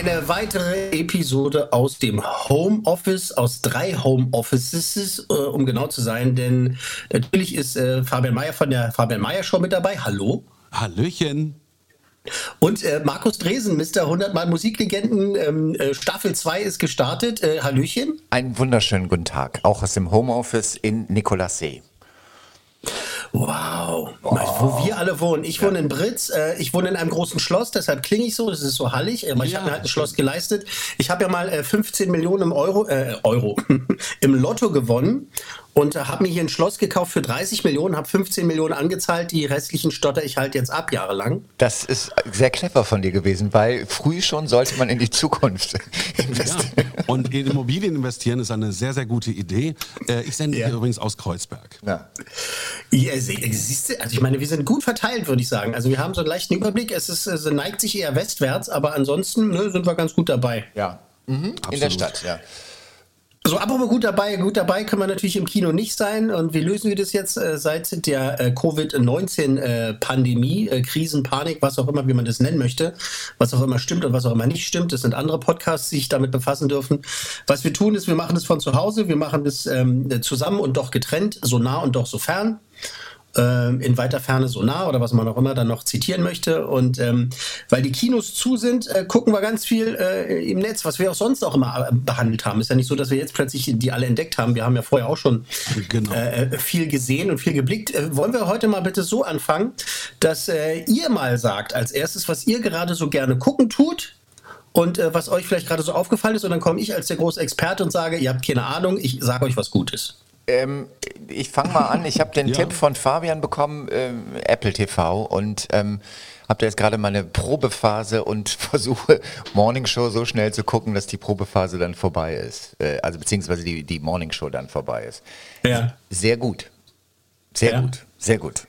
Eine weitere Episode aus dem Homeoffice, aus drei Homeoffices, äh, um genau zu sein, denn natürlich ist äh, Fabian Meyer von der Fabian Meyer Show mit dabei. Hallo. Hallöchen. Und äh, Markus Dresen, Mr. 100 Mal Musiklegenden, ähm, äh, Staffel 2 ist gestartet. Äh, Hallöchen. Einen wunderschönen guten Tag, auch aus dem Homeoffice in Nikolassee. Wow. Wo wir alle wohnen. Ich wohne in Britz, äh, ich wohne in einem großen Schloss, deshalb klinge ich so, das ist so hallig, aber ich habe mir halt ein Schloss geleistet. Ich habe ja mal äh, 15 Millionen im Euro, äh, Euro im Lotto gewonnen und habe mir hier ein Schloss gekauft für 30 Millionen, habe 15 Millionen angezahlt, die restlichen stotter ich halt jetzt ab jahrelang. Das ist sehr clever von dir gewesen, weil früh schon sollte man in die Zukunft investieren. Ja. Und in Immobilien investieren ist eine sehr, sehr gute Idee. Äh, ich sende Ja. hier übrigens aus Kreuzberg. Ja. Ja, sie- siehst du, also ich meine, wir sind gut verteilt, würde ich sagen. Also wir haben so einen leichten Überblick, es, ist, es neigt sich eher westwärts, aber ansonsten ne, sind wir ganz gut dabei. Ja. Mhm. In der. Stadt, ja. So, apropos gut dabei, gut dabei können wir natürlich im Kino nicht sein. Und wie lösen wir das jetzt äh, seit der äh, Covid-19-Pandemie, äh, Krisen, Panik, was auch immer, wie man das nennen möchte, was auch immer stimmt und was auch immer nicht stimmt. Das sind andere Podcasts, die sich damit befassen dürfen. Was wir tun, ist, wir machen das von zu Hause, wir machen das ähm, zusammen und doch getrennt, so nah und doch so fern in weiter Ferne so nah oder was man auch immer dann noch zitieren möchte. Und ähm, weil die Kinos zu sind, äh, gucken wir ganz viel äh, im Netz, was wir auch sonst auch immer äh, behandelt haben. Ist ja nicht so, dass wir jetzt plötzlich die alle entdeckt haben. Wir haben ja vorher auch schon Genau. äh, viel gesehen und viel geblickt. Äh, wollen wir heute mal bitte so anfangen, dass äh, ihr mal sagt als erstes, was ihr gerade so gerne gucken tut. Und äh, was euch vielleicht gerade so aufgefallen ist, und dann komme ich als der große Experte und sage, ihr habt keine Ahnung, ich sage euch was Gutes. Ähm, ich fange mal an. Ich habe den Ja. Tipp von Fabian bekommen, ähm, Apple TV, und ähm, habe da jetzt gerade meine Probephase und versuche Morning Show so schnell zu gucken, dass die Probephase dann vorbei ist. Äh, also beziehungsweise die, die Morning Show dann vorbei ist. Ja. Sehr gut. Sehr Ja. gut. Sehr gut.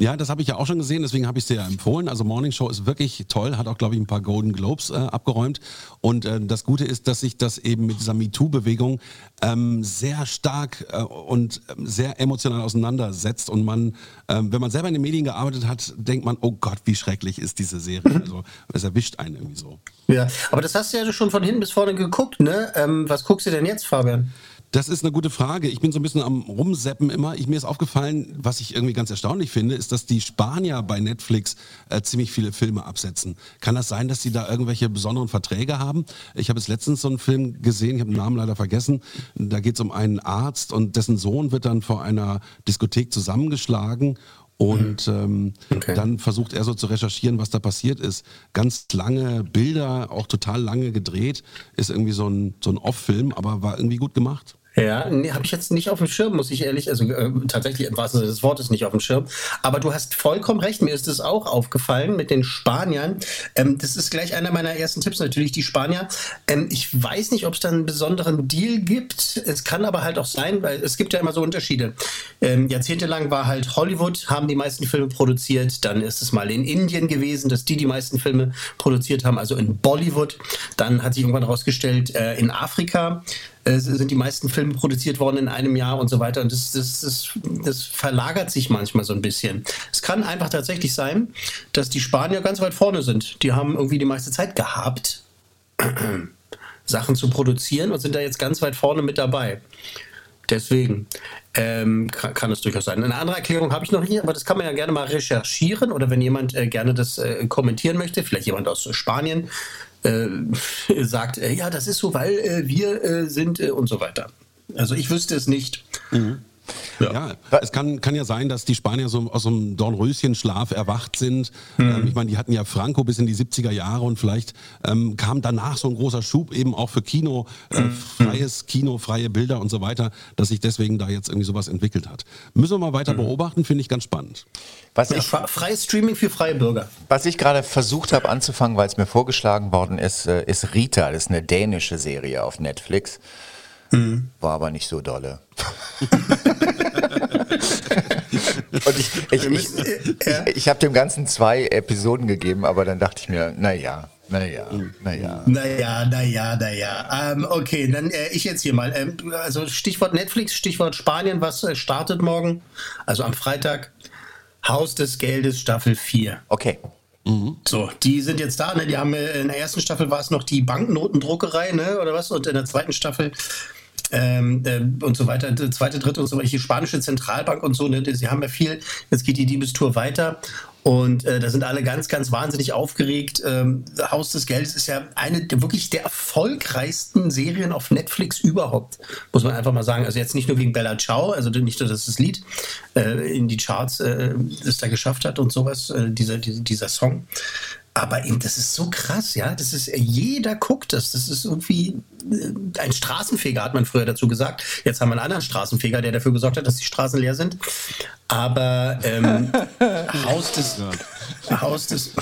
Ja, das habe ich ja auch schon gesehen, deswegen habe ich es dir ja empfohlen. Also Morning Show ist wirklich toll, hat auch, glaube ich, ein paar Golden Globes äh, abgeräumt. Und äh, das Gute ist, dass sich das eben mit dieser MeToo-Bewegung ähm, sehr stark äh, und ähm, sehr emotional auseinandersetzt. Und man, ähm, wenn man selber in den Medien gearbeitet hat, denkt man, oh Gott, wie schrecklich ist diese Serie. Also es erwischt einen irgendwie so. Ja, aber das hast du ja schon von hinten bis vorne geguckt, ne? Ähm, was guckst du denn jetzt, Fabian? Das ist eine gute Frage. Ich bin so ein bisschen am Rumseppen immer. Ich, mir ist aufgefallen, was ich irgendwie ganz erstaunlich finde, ist, dass die Spanier bei Netflix äh, ziemlich viele Filme absetzen. Kann das sein, dass sie da irgendwelche besonderen Verträge haben? Ich habe jetzt letztens so einen Film gesehen, ich habe den Namen leider vergessen. Da geht es um einen Arzt und dessen Sohn wird dann vor einer Diskothek zusammengeschlagen. Und ähm, Okay. dann versucht er so zu recherchieren, was da passiert ist. Ganz lange Bilder, auch total lange gedreht. Ist irgendwie so ein, so ein Off-Film, aber war irgendwie gut gemacht. Ja, nee, habe ich jetzt nicht auf dem Schirm, muss ich ehrlich, also äh, tatsächlich im wahrsten Sinne des Wortes nicht auf dem Schirm. Aber du hast vollkommen recht, mir ist es auch aufgefallen mit den Spaniern. Ähm, das ist gleich einer meiner ersten Tipps, natürlich die Spanier. Ähm, ich weiß nicht, ob es da einen besonderen Deal gibt. Es kann aber halt auch sein, weil es gibt ja immer so Unterschiede. Ähm, jahrzehntelang war halt Hollywood, haben die meisten Filme produziert. Dann ist es mal in Indien gewesen, dass die die meisten Filme produziert haben, also in Bollywood. Dann hat sich irgendwann herausgestellt, äh, in Afrika äh, sind die meisten Filme produziert worden in einem Jahr und so weiter. Und das, das, das, das verlagert sich manchmal so ein bisschen. Es kann einfach tatsächlich sein, dass die Spanier ganz weit vorne sind. Die haben irgendwie die meiste Zeit gehabt, Sachen zu produzieren und sind da jetzt ganz weit vorne mit dabei. Deswegen ähm, kann, kann es durchaus sein. Eine andere Erklärung habe ich noch hier, aber das kann man ja gerne mal recherchieren oder wenn jemand äh, gerne das äh, kommentieren möchte, vielleicht jemand aus Spanien, äh, sagt, äh, ja, das ist so, weil äh, wir äh, sind äh, und so weiter. Also ich wüsste es nicht. Ja, ja es kann, kann ja sein, dass die Spanier so aus so einem Dornröschenschlaf erwacht sind. Mhm. Ähm, ich meine, die hatten ja Franco bis in die 70er Jahre und vielleicht ähm, kam danach so ein großer Schub eben auch für Kino, äh, hm. freies Kino, freie Bilder und so weiter, dass sich deswegen da jetzt irgendwie sowas entwickelt hat. Müssen wir mal weiter mhm. beobachten, finde ich ganz spannend. Was ich, freies Streaming für freie Bürger. Was ich gerade versucht habe anzufangen, weil es mir vorgeschlagen worden ist, äh, ist Rita. Das ist eine dänische Serie auf Netflix. Mhm. War aber nicht so dolle. Und ich, ich, ich, ich, ich habe dem Ganzen zwei Episoden gegeben, aber dann dachte ich mir, naja, naja, naja. Naja, naja, naja. Ähm, okay, dann äh, ich jetzt hier mal. Ähm, also Stichwort Netflix, Stichwort Spanien, was äh, startet morgen? Also am Freitag. Haus des Geldes, Staffel 4. Okay. Mhm. So, die sind jetzt da, ne? Die haben äh, in der ersten Staffel war es noch die Banknotendruckerei, ne? Oder was? Und in der zweiten Staffel ähm, äh, und so weiter, zweite, dritte und so weiter, die spanische Zentralbank und so, ne, sie haben ja viel, jetzt geht die Diebestour weiter und äh, da sind alle ganz, ganz wahnsinnig aufgeregt. Ähm, Haus des Geldes ist ja eine der, wirklich der erfolgreichsten Serien auf Netflix überhaupt, muss man einfach mal sagen. Also jetzt nicht nur wegen Bella Ciao, also nicht nur, dass das Lied äh, in die Charts äh, es da geschafft hat und sowas, äh, dieser, dieser, dieser Song, aber eben, das ist so krass, ja. Das ist, jeder guckt das. Das ist irgendwie äh, ein Straßenfeger, hat man früher dazu gesagt. Jetzt haben wir einen anderen Straßenfeger, der dafür gesorgt hat, dass die Straßen leer sind. Aber ähm, Haus des. Haus des.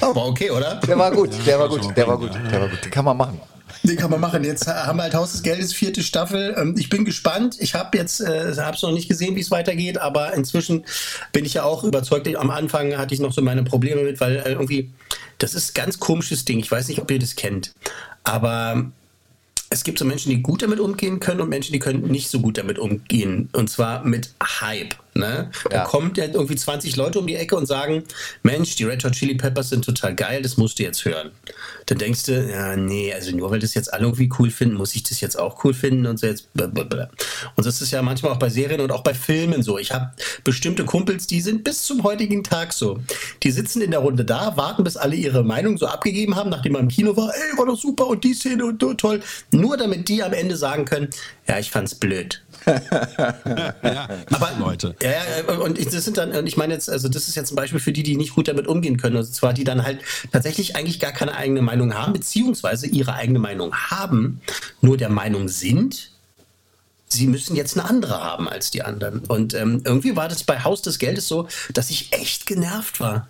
Oh, war okay, oder? Der war gut, der war gut, der war gut, der war gut. Den kann man machen. Den kann man machen. Jetzt haben wir halt Haus des Geldes, vierte Staffel. Ähm, ich bin gespannt. Ich habe jetzt, äh, habe es noch nicht gesehen, wie es weitergeht, aber inzwischen bin ich ja auch überzeugt. Am Anfang hatte ich noch so meine Probleme mit, weil äh, irgendwie, das ist ein ganz komisches Ding. Ich weiß nicht, ob ihr das kennt, aber es gibt so Menschen, die gut damit umgehen können und Menschen, die können nicht so gut damit umgehen. Und zwar mit Hype. Ne? Ja. Da kommt ja irgendwie 20 Leute um die Ecke und sagen, Mensch, die Red Hot Chili Peppers sind total geil, das musst du jetzt hören. Dann denkst du, ja, nee, also nur weil das jetzt alle irgendwie cool finden, muss ich das jetzt auch cool finden und so jetzt. Blablabla. Und das ist ja manchmal auch bei Serien und auch bei Filmen so. Ich habe bestimmte Kumpels, die sind bis zum heutigen Tag so. Die sitzen in der Runde da, warten, bis alle ihre Meinung so abgegeben haben, nachdem man im Kino war, ey, war doch super und die Szene und so toll. Nur damit die am Ende sagen können, ja, ich fand's blöd. Ja, aber Leute. Ja, und ich, das sind dann, und ich meine jetzt, also das ist jetzt ein Beispiel für die, die nicht gut damit umgehen können. Also zwar die dann halt tatsächlich eigentlich gar keine eigene Meinung haben, beziehungsweise ihre eigene Meinung haben, nur der Meinung sind, sie müssen jetzt eine andere haben als die anderen. Und ähm, irgendwie war das bei Haus des Geldes so, dass ich echt genervt war.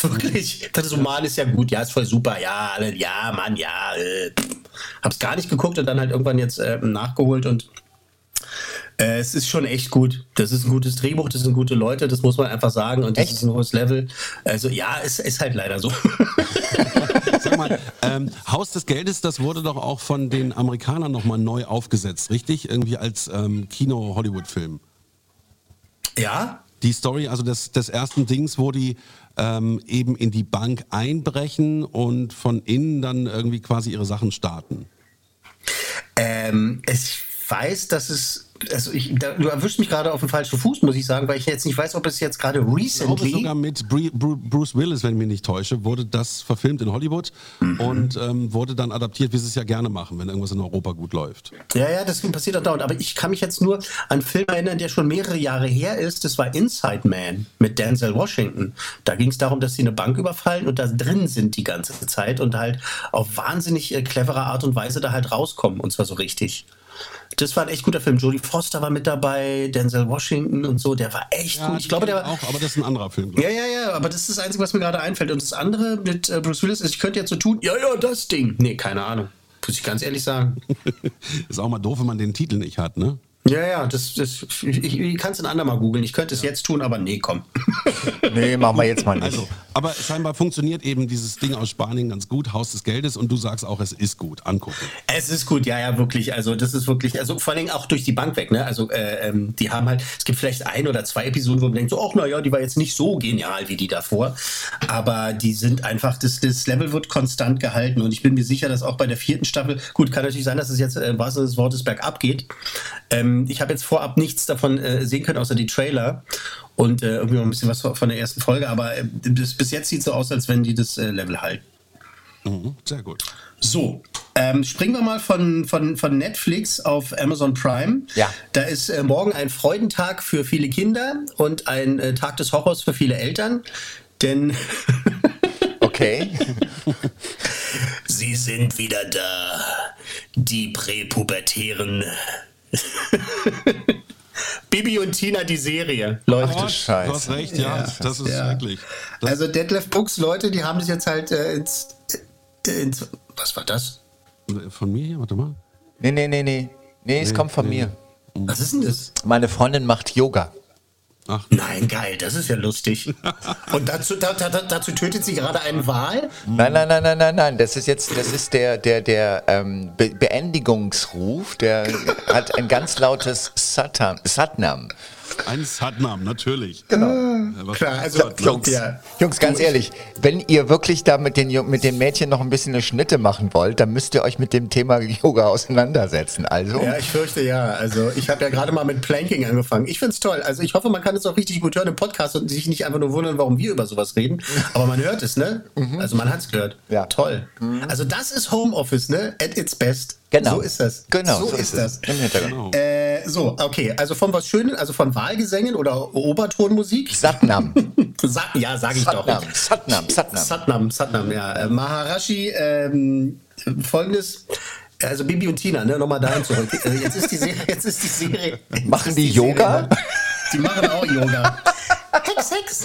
Wirklich. Ich dachte so, Mann, ist ja gut, ja, ist voll super, ja, ja, Mann, ja. Äh, hab's gar nicht geguckt und dann halt irgendwann jetzt äh, nachgeholt und äh, es ist schon echt gut. Das ist ein gutes Drehbuch, das sind gute Leute, das muss man einfach sagen. Und das echt? ist ein hohes Level. Also ja, es ist halt leider so. Sag mal, ähm, Haus des Geldes, das wurde doch auch von den Amerikanern nochmal neu aufgesetzt, richtig? Irgendwie als ähm, Kino-Hollywood-Film. Ja? Die Story, also des, des ersten Dings, wo die ähm, eben in die Bank einbrechen und von innen dann irgendwie quasi ihre Sachen starten. Ähm, ich weiß, dass es also ich, da, du erwischst mich gerade auf dem falschen Fuß, muss ich sagen, weil ich jetzt nicht weiß, ob es jetzt gerade recently. Ich glaube sogar mit Bruce Willis, wenn ich mich nicht täusche, wurde das verfilmt in Hollywood mhm. und ähm, wurde dann adaptiert, wie sie es ja gerne machen, wenn irgendwas in Europa gut läuft. Ja, ja, das passiert auch dauernd. Aber ich kann mich jetzt nur an einen Film erinnern, der schon mehrere Jahre her ist. Das war Inside Man mit Denzel Washington. Da ging es darum, dass sie eine Bank überfallen und da drin sind die ganze Zeit und halt auf wahnsinnig äh, clevere Art und Weise da halt rauskommen und zwar so richtig. Das war ein echt guter Film. Jodie Foster war mit dabei, Denzel Washington und so. Der war echt ja, gut. Ich glaube, der war auch, aber das ist ein anderer Film. Ja, ja, ja. Aber das ist das Einzige, was mir gerade einfällt. Und das andere mit äh, Bruce Willis ist, ich könnte jetzt so tun, ja, ja, das Ding. Nee, keine Ahnung. Muss ich ganz ehrlich sagen. ist auch mal doof, wenn man den Titel nicht hat, ne? Ja, ja, das, das, ich, ich kann es ein andermal googeln. Ich könnte es ja. jetzt tun, aber nee, komm. nee, machen wir jetzt mal nicht. Also, aber scheinbar funktioniert eben dieses Ding aus Spanien ganz gut, Haus des Geldes, und du sagst auch, es ist gut. Angucken. Es ist gut, ja, ja, wirklich. Also, das ist wirklich, also vor allem auch durch die Bank weg, ne? Also, äh, ähm, die haben halt, es gibt vielleicht ein oder zwei Episoden, wo man denkt, so, ach, naja, die war jetzt nicht so genial wie die davor. Aber die sind einfach, das, das Level wird konstant gehalten. Und ich bin mir sicher, dass auch bei der vierten Staffel, gut, kann natürlich sein, dass es jetzt äh, im wahrsten des Wortes bergab geht. Ähm, ich habe jetzt vorab nichts davon äh, sehen können, außer die Trailer und äh, irgendwie noch ein bisschen was von der ersten Folge, aber äh, bis, bis, jetzt sieht es so aus, als wenn die das äh, Level halten. Mhm, sehr gut. So, Ähm, springen wir mal von, von, von Netflix auf Amazon Prime. Ja. Da ist äh, morgen ein Freudentag für viele Kinder und ein äh, Tag des Horrors für viele Eltern. Denn Okay. sie sind wieder da. Die Präpubertären. Bibi und Tina, die Serie, läuft. Oh, Scheiße. Du hast recht, ja, Ja, das ist ja. schrecklich. Das, Also Detlef Books Leute, die haben das jetzt halt äh, ins, äh, ins. Was war das? von mir hier, warte mal. Nee, nee, nee, nee. Nee, es kommt von mir. Was ist denn das? Meine Freundin macht Yoga. Ach, Nein, geil, das ist ja lustig. Und dazu, da, da, dazu tötet sie gerade einen Wal? Nein, nein, nein, nein, nein, nein. Das ist jetzt, das ist der, der, der ähm, Be Beendigungsruf. Der hat ein ganz lautes Satam, Satnam. ein Satnam, natürlich. Genau. Was Klar, also Jungs, ja. Jungs, ganz ehrlich, wenn ihr wirklich da mit den, mit den Mädchen noch ein bisschen eine Schnitte machen wollt, dann müsst ihr euch mit dem Thema Yoga auseinandersetzen. Also, Ja, ich fürchte ja. Also ich habe ja gerade mal mit Planking angefangen. Ich find's toll. Also ich hoffe, man kann es auch richtig gut hören im Podcast und sich nicht einfach nur wundern, warum wir über sowas reden. Aber man hört es, ne? Also man hat's gehört. Ja. Toll. Also das ist Homeoffice, ne? At its best. Genau. So ist das. Genau, So, so ist ist das. Im Hintergrund. Äh, so, okay. Also von was Schönes, also von Wahlgesängen oder Obertonmusik. Satnam. Sa ja, sage ich doch. Satnam, Satnam, Satnam. Satnam, ja. Äh, Maharashi, ähm, folgendes. Also Bibi und Tina, ne, nochmal dahin zurück. Äh, Jetzt ist die Serie, jetzt ist die Serie. Machen ist die Yoga? Serie, ne? die machen auch Yoga. Hex, Hex.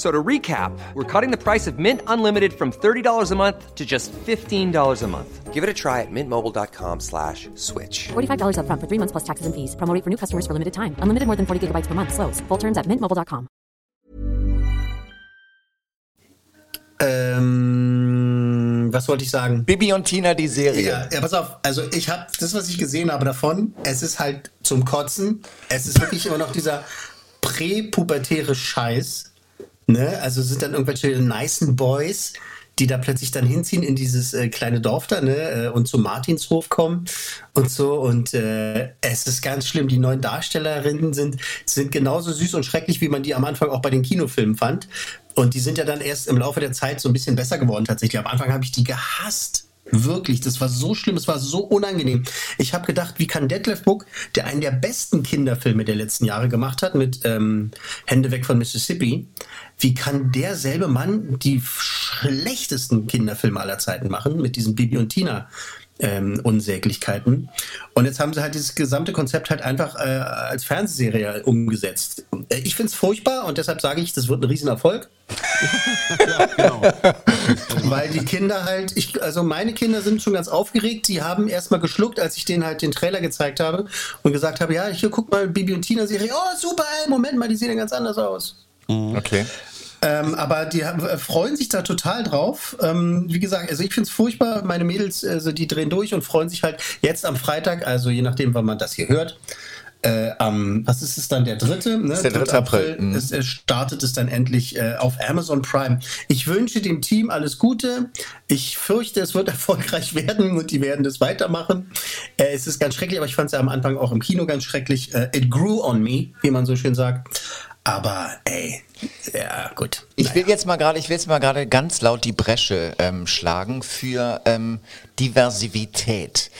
So to recap, we're cutting the price of Mint Unlimited from $30 a month to just $15 a month. Give it a try at mintmobile.com slash switch. $45 upfront for three months plus taxes and fees. Promo for new customers for limited time. Unlimited more than 40 gigabytes per month. Slows. Full terms at mintmobile.com. ähm, was wollte ich sagen? Bibi und Tina, die Serie. Ja, ja, pass auf. Also ich habe das, was ich gesehen habe davon, es ist halt zum Kotzen. Es ist wirklich immer noch dieser präpubertäre Scheiß. Ne? Also sind dann irgendwelche nicen Boys, die da plötzlich dann hinziehen in dieses äh, kleine Dorf da ne? äh, und zum Martinshof kommen und so. Und äh, es ist ganz schlimm. Die neuen Darstellerinnen sind, sind genauso süß und schrecklich, wie man die am Anfang auch bei den Kinofilmen fand. Und die sind ja dann erst im Laufe der Zeit so ein bisschen besser geworden tatsächlich. Am Anfang habe ich die gehasst. Wirklich, das war so schlimm, es war so unangenehm. Ich habe gedacht, wie kann Detlef Book, der einen der besten Kinderfilme der letzten Jahre gemacht hat, mit ähm, Hände weg von Mississippi, wie kann derselbe Mann die schlechtesten Kinderfilme aller Zeiten machen, mit diesen Bibi und Tina ähm, Unsäglichkeiten. Und jetzt haben sie halt dieses gesamte Konzept halt einfach äh, als Fernsehserie umgesetzt. Äh, Ich finde es furchtbar und deshalb sage ich, das wird ein Riesenerfolg. Genau. Weil die Kinder halt, ich, also meine Kinder sind schon ganz aufgeregt. Die haben erstmal geschluckt, als ich denen halt den Trailer gezeigt habe und gesagt habe, ja, hier guck mal, Bibi und Tina Serie. Oh, super, ey, Moment mal, die sehen ja ganz anders aus. Okay. Ähm, aber die äh, freuen sich da total drauf. Ähm, wie gesagt, also ich finde es furchtbar. Meine Mädels, also die drehen durch und freuen sich halt jetzt am Freitag, also je nachdem, wann man das hier hört. Äh, am, was ist es dann, der dritte? Ne? Ist der 3. April, mhm. Es, es startet es dann endlich äh, auf Amazon Prime. Ich wünsche dem Team alles Gute. Ich fürchte, es wird erfolgreich werden und die werden das weitermachen. Äh, es ist ganz schrecklich, aber ich fand es ja am Anfang auch im Kino ganz schrecklich. Äh, it grew on me, wie man so schön sagt. Aber ey, ja gut. Ich will jetzt mal gerade, ich will jetzt mal gerade ganz laut die Bresche ähm, schlagen für ähm, Diversität.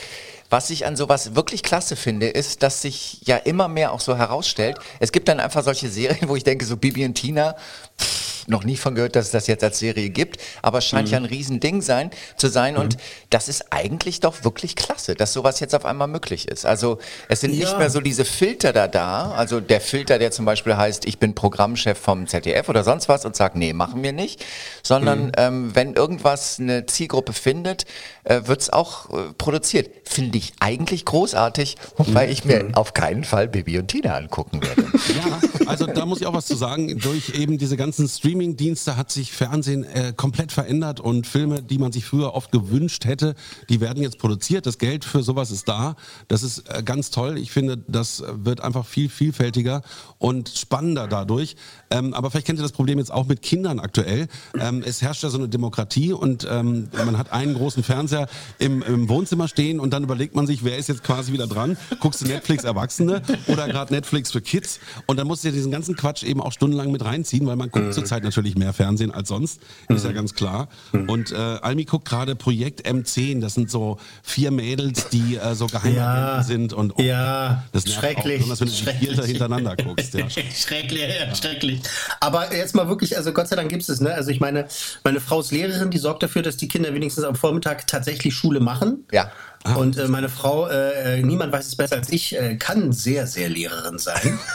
Was ich an sowas wirklich klasse finde, ist, dass sich ja immer mehr auch so herausstellt. Es gibt dann einfach solche Serien, wo ich denke, so Bibi und Tina, pff, noch nie von gehört, dass es das jetzt als Serie gibt, aber es scheint ja ein Riesending sein, zu sein und das ist eigentlich doch wirklich klasse, dass sowas jetzt auf einmal möglich ist. Also es sind nicht Ja. mehr so diese Filter da da, also der Filter, der zum Beispiel heißt, ich bin Programmchef vom ZDF oder sonst was und sag, nee, machen wir nicht, sondern ähm, wenn irgendwas eine Zielgruppe findet, äh, wird es auch äh, produziert. Finde ich eigentlich großartig, wobei ich mir auf keinen Fall Bibi und Tina angucken werde. Ja, also da muss ich auch was zu sagen. Durch eben diese ganzen Streaming Streaming-Dienste hat sich Fernsehen äh, komplett verändert und Filme, die man sich früher oft gewünscht hätte, die werden jetzt produziert. Das Geld für sowas ist da. Das ist äh, ganz toll. Ich finde, das wird einfach viel vielfältiger und spannender dadurch. Ähm, aber vielleicht kennt ihr das Problem jetzt auch mit Kindern aktuell. Ähm, es herrscht ja so eine Demokratie und ähm, man hat einen großen Fernseher im, im Wohnzimmer stehen und dann überlegt man sich, wer ist jetzt quasi wieder dran? Guckst du Netflix Erwachsene oder gerade Netflix für Kids? Und dann musst du ja diesen ganzen Quatsch eben auch stundenlang mit reinziehen, weil man guckt mhm. zurzeit natürlich mehr Fernsehen als sonst, ist ja mhm. ganz klar. Mhm. Und äh, Almi guckt gerade Projekt M10, das sind so vier Mädels, die äh, so Geheimagenten ja. sind und oh, ja, das schrecklich. Auch, wenn du schrecklich. die hintereinander guckst. Ja. schrecklich, ja, schrecklich. Aber jetzt mal wirklich, also Gott sei Dank gibt es es, ne? Also ich meine, meine Frau ist Lehrerin, die sorgt dafür, dass die Kinder wenigstens am Vormittag tatsächlich Schule machen. Ja. Ah. Und äh, meine Frau, äh, äh niemand weiß es besser als ich, äh, kann sehr, sehr Lehrerin sein.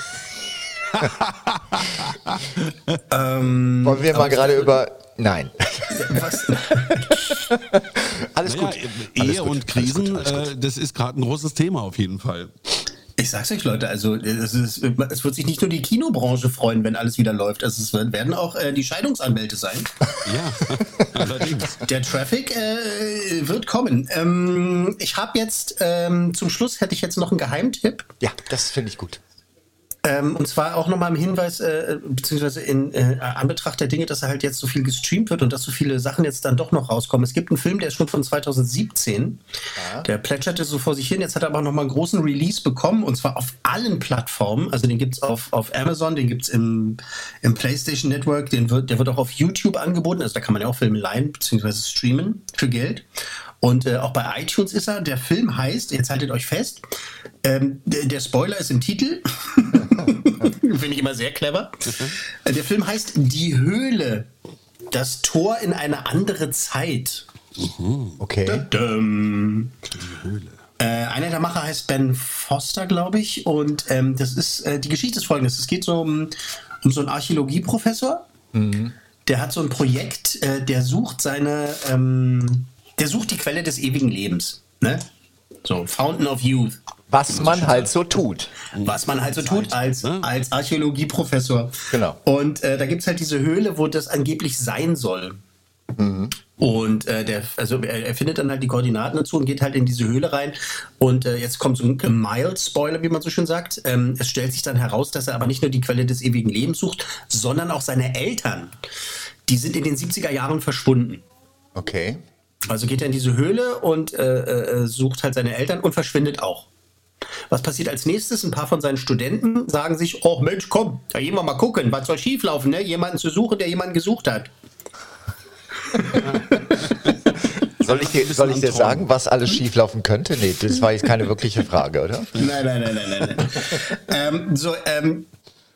ähm, Wollen wir mal gerade über. Nein. Was? alles, naja, gut. Ehe alles gut. und Krisen, alles gut, alles gut. Äh, das ist gerade ein großes Thema auf jeden Fall. Ich sag's euch, Leute, also es, ist, es, wird sich nicht nur die Kinobranche freuen, wenn alles wieder läuft. Also es werden auch äh, die Scheidungsanwälte sein. Ja, allerdings. Der Traffic äh, wird kommen. Ähm, ich habe jetzt ähm, zum Schluss hätte ich jetzt noch einen Geheimtipp. Ja, das finde ich gut. Ähm, und zwar auch nochmal im Hinweis, äh, beziehungsweise in äh, Anbetracht der Dinge, dass er halt jetzt so viel gestreamt wird und dass so viele Sachen jetzt dann doch noch rauskommen. Es gibt einen Film, der ist schon von 2017. Ja. Der plätscherte so vor sich hin. Jetzt hat er aber nochmal einen großen Release bekommen und zwar auf allen Plattformen. Also den gibt es auf, auf Amazon, den gibt es im, im PlayStation Network, den wird, der wird auch auf YouTube angeboten. Also da kann man ja auch Filme leihen, beziehungsweise streamen für Geld. Und äh, auch bei iTunes ist er. Der Film heißt, jetzt haltet euch fest, ähm, der, der, Spoiler ist im Titel. Finde ich immer sehr clever. Mhm. Der Film heißt Die Höhle. Das Tor in eine andere Zeit. Mhm. Okay. Die Höhle. Äh, einer der Macher heißt Ben Foster, glaube ich. Und ähm, das ist äh, die Geschichte ist folgendes: Es geht so um, um so einen Archäologieprofessor. Mhm. Der hat so ein Projekt, äh, der sucht seine ähm, der sucht die Quelle des ewigen Lebens. Ne? So, Fountain of Youth. Was man halt so tut. Was man halt so tut als, ne? als Archäologieprofessor. Genau. Und äh, da gibt es halt diese Höhle, wo das angeblich sein soll. Mhm. Und äh, der, also er, er, findet dann halt die Koordinaten dazu und geht halt in diese Höhle rein. Und äh, jetzt kommt so ein Mild-Spoiler, wie man so schön sagt. Ähm, es stellt sich dann heraus, dass er aber nicht nur die Quelle des ewigen Lebens sucht, sondern auch seine Eltern. Die sind in den 70er Jahren verschwunden. Okay. Also geht er in diese Höhle und äh, äh, sucht halt seine Eltern und verschwindet auch. Was passiert als nächstes? Ein paar von seinen Studenten sagen sich, oh Mensch, komm, da gehen wir mal gucken, was soll schieflaufen, ne? Jemanden zu suchen, der jemanden gesucht hat. Soll ich dir, soll ich dir sagen, was alles schieflaufen könnte? Nee, das war jetzt keine wirkliche Frage, oder? Nein, nein, nein, nein, nein. ähm, so, ähm,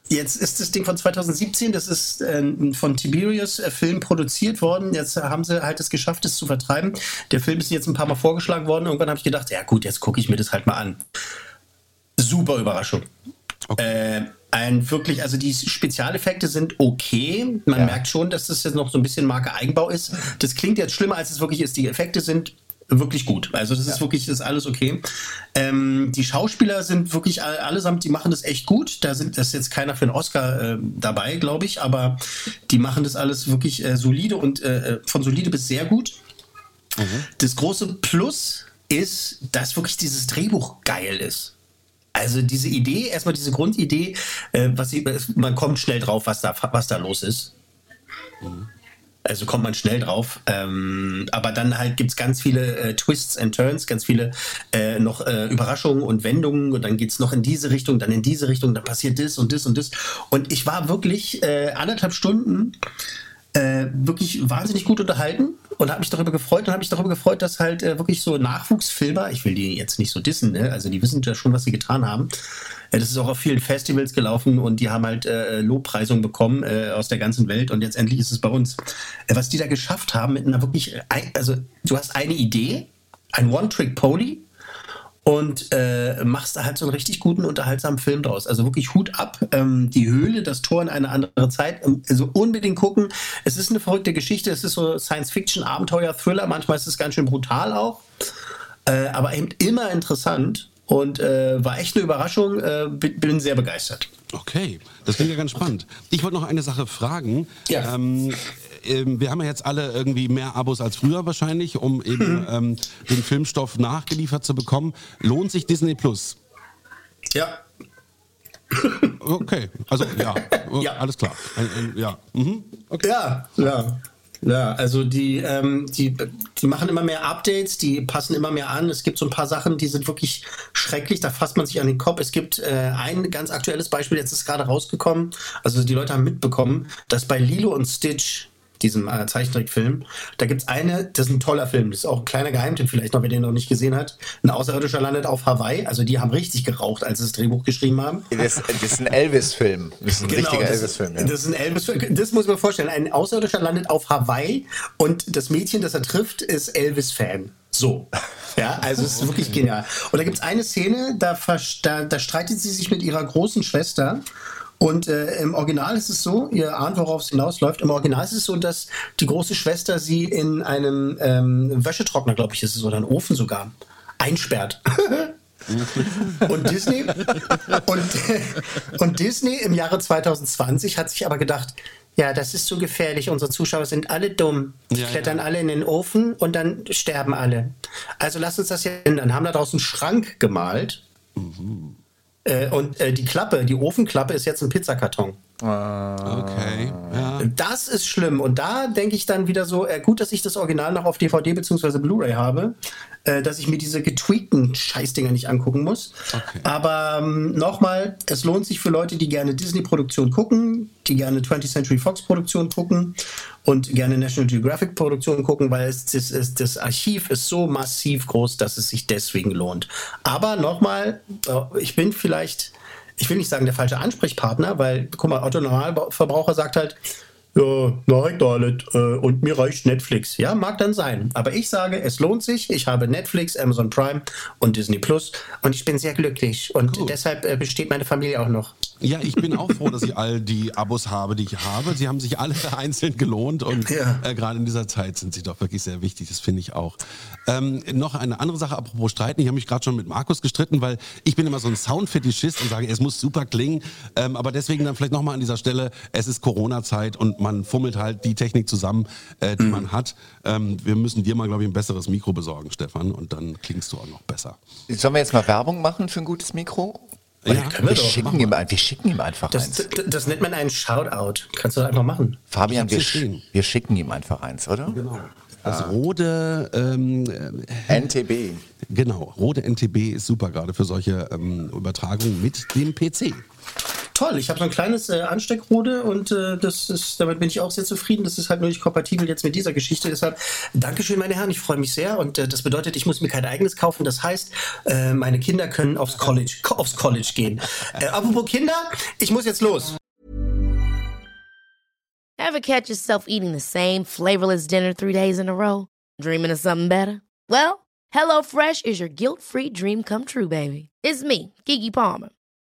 Jetzt ist das Ding von 2017, das ist äh, von Tiberius äh, Film produziert worden. Jetzt haben sie halt es geschafft, es zu vertreiben. Der Film ist jetzt ein paar Mal vorgeschlagen worden. Irgendwann habe ich gedacht, ja gut, jetzt gucke ich mir das halt mal an. Super Überraschung. Okay. Äh, ein wirklich, also die Spezialeffekte sind okay. Man ja. merkt schon, dass das jetzt noch so ein bisschen Marke Eigenbau ist. Das klingt jetzt schlimmer, als es wirklich ist. Die Effekte sind wirklich gut. Also das ist wirklich, das ist alles okay. Ähm, die Schauspieler sind wirklich allesamt, die machen das echt gut. Da sind das ist jetzt keiner für einen Oscar äh, dabei, glaube ich, aber die machen das alles wirklich äh, solide und äh, äh, von solide bis sehr gut. Mhm. Das große Plus ist, dass wirklich dieses Drehbuch geil ist. Also diese Idee, erstmal diese Grundidee, äh, was sie, man kommt schnell drauf, was da, was da los ist. Mhm. Also kommt man schnell drauf. Ähm, aber dann halt gibt es ganz viele äh, Twists and Turns, ganz viele äh, noch äh, Überraschungen und Wendungen und dann geht es noch in diese Richtung, dann in diese Richtung, dann passiert das und das und das. Und ich war wirklich äh, anderthalb Stunden äh, wirklich wahnsinnig gut unterhalten und habe mich darüber gefreut und habe mich darüber gefreut, dass halt äh, wirklich so Nachwuchsfilmer, ich will die jetzt nicht so dissen, ne? also die wissen ja schon, was sie getan haben, das ist auch auf vielen Festivals gelaufen und die haben halt äh, Lobpreisungen bekommen äh, aus der ganzen Welt und jetzt endlich ist es bei uns. Äh, was die da geschafft haben mit einer wirklich, äh, also du hast eine Idee, ein One-Trick-Pony und äh, machst da halt so einen richtig guten, unterhaltsamen Film draus. Also wirklich Hut ab. Ähm, die Höhle, das Tor in eine andere Zeit. Ähm, also unbedingt gucken. Es ist eine verrückte Geschichte. Es ist so Science-Fiction, Abenteuer, Thriller. Manchmal ist es ganz schön brutal auch. Äh, aber eben immer interessant. und äh, war echt eine Überraschung. Äh, bin, bin sehr begeistert. Okay, das klingt ja ganz spannend. Ich wollte noch eine Sache fragen. Ja. Ähm, ähm, wir haben ja jetzt alle irgendwie mehr Abos als früher wahrscheinlich, um eben ähm, den Filmstoff nachgeliefert zu bekommen. Lohnt sich Disney Plus? Ja. Okay, also ja, Ja. alles klar. Ja, mhm. okay. Ja, ja. Ja, also die, ähm, die, die machen immer mehr Updates, die passen immer mehr an. Es gibt so ein paar Sachen, die sind wirklich schrecklich, da fasst man sich an den Kopf. Es gibt äh, ein ganz aktuelles Beispiel, jetzt ist gerade rausgekommen. Also die Leute haben mitbekommen, dass bei Lilo und Stitch, diesem äh, Zeichentrickfilm, da gibt es eine, das ist ein toller Film, das ist auch ein kleiner Geheimtipp vielleicht noch, wer den noch nicht gesehen hat. Ein Außerirdischer landet auf Hawaii, also die haben richtig geraucht, als sie das Drehbuch geschrieben haben. Das, das ist ein Elvis-Film. Das ist ein richtiger Genau, das, Elvis-Film. Ja. Das ist ein Elvis-Film. Das muss man vorstellen. Ein Außerirdischer landet auf Hawaii und das Mädchen, das er trifft, ist Elvis-Fan. So. Ja, also es ist wirklich genial. Und da gibt es eine Szene, da, da, da streitet sie sich mit ihrer großen Schwester. Und äh, im Original ist es so, ihr ahnt, worauf es hinausläuft. Im Original ist es so, dass die große Schwester sie in einem ähm, Wäschetrockner, glaube ich, ist es, oder einen Ofen sogar, einsperrt. Und Disney, und, und Disney im Jahre 2020 hat sich aber gedacht, ja, das ist zu gefährlich. Unsere Zuschauer sind alle dumm. Die Ja, klettern ja. alle in den Ofen und dann sterben alle. Also lass uns das jetzt ändern. Haben da draußen einen Schrank gemalt. Äh, und äh, die Klappe, die Ofenklappe ist jetzt ein Pizzakarton. Okay, ja. Das ist schlimm. Und da denke ich dann wieder so, äh, gut, dass ich das Original noch auf DVD bzw. Blu-ray habe, äh, dass ich mir diese getweakten Scheißdinger nicht angucken muss. Okay. Aber ähm, nochmal, es lohnt sich für Leute, die gerne Disney-Produktion gucken, die gerne 20th Century Fox-Produktion gucken und gerne National Geographic-Produktion gucken, weil es, das, ist, das Archiv ist so massiv groß, dass es sich deswegen lohnt. Aber nochmal, äh, ich bin vielleicht ich will nicht sagen der falsche Ansprechpartner, weil, guck mal, Otto Normalverbraucher sagt halt, ja, nein, da nicht, äh, und mir reicht Netflix. Ja, mag dann sein. Aber ich sage, es lohnt sich. Ich habe Netflix, Amazon Prime und Disney Plus und ich bin sehr glücklich. Und Gut. deshalb äh, besteht meine Familie auch noch. Ja, ich bin auch froh, dass ich all die Abos habe, die ich habe. Sie haben sich alle einzeln gelohnt und Ja. äh, gerade in dieser Zeit sind sie doch wirklich sehr wichtig. Das finde ich auch. Ähm, noch eine andere Sache, apropos Streiten. Ich habe mich gerade schon mit Markus gestritten, weil ich bin immer so ein Soundfetischist und sage, es muss super klingen. Ähm, aber deswegen dann vielleicht nochmal an dieser Stelle, es ist Corona-Zeit und man fummelt halt die Technik zusammen, äh, die man hat. Ähm, wir müssen dir mal, glaube ich, ein besseres Mikro besorgen, Stefan, und dann klingst du auch noch besser. Sollen wir jetzt mal Werbung machen für ein gutes Mikro? Ja, können wir Wir doch. schicken, ihm, wir schicken ihm einfach Das, eins. das, das nennt man einen Shoutout. Kannst du einfach machen. Fabian, wir, sch wir schicken ihm einfach eins, oder? Genau. Das Rode ähm, äh, NTB. Genau, Rode NTB ist super gerade für solche ähm, Übertragungen mit dem PC. Toll, ich habe so ein kleines äh, Ansteckrode und äh, das ist, damit bin ich auch sehr zufrieden. Das ist halt nur nicht kompatibel jetzt mit dieser Geschichte. Deshalb Dankeschön, meine Herren, ich freue mich sehr und äh, das bedeutet, ich muss mir kein eigenes kaufen. Das heißt, äh, meine Kinder können aufs College, aufs College gehen. Äh, apropos Kinder, ich muss jetzt los. Ever catch yourself eating the same flavorless dinner three days in a row? Dreaming of something better? Well, HelloFresh is your guilt free dream come true, baby. It's me, Kiki Palmer.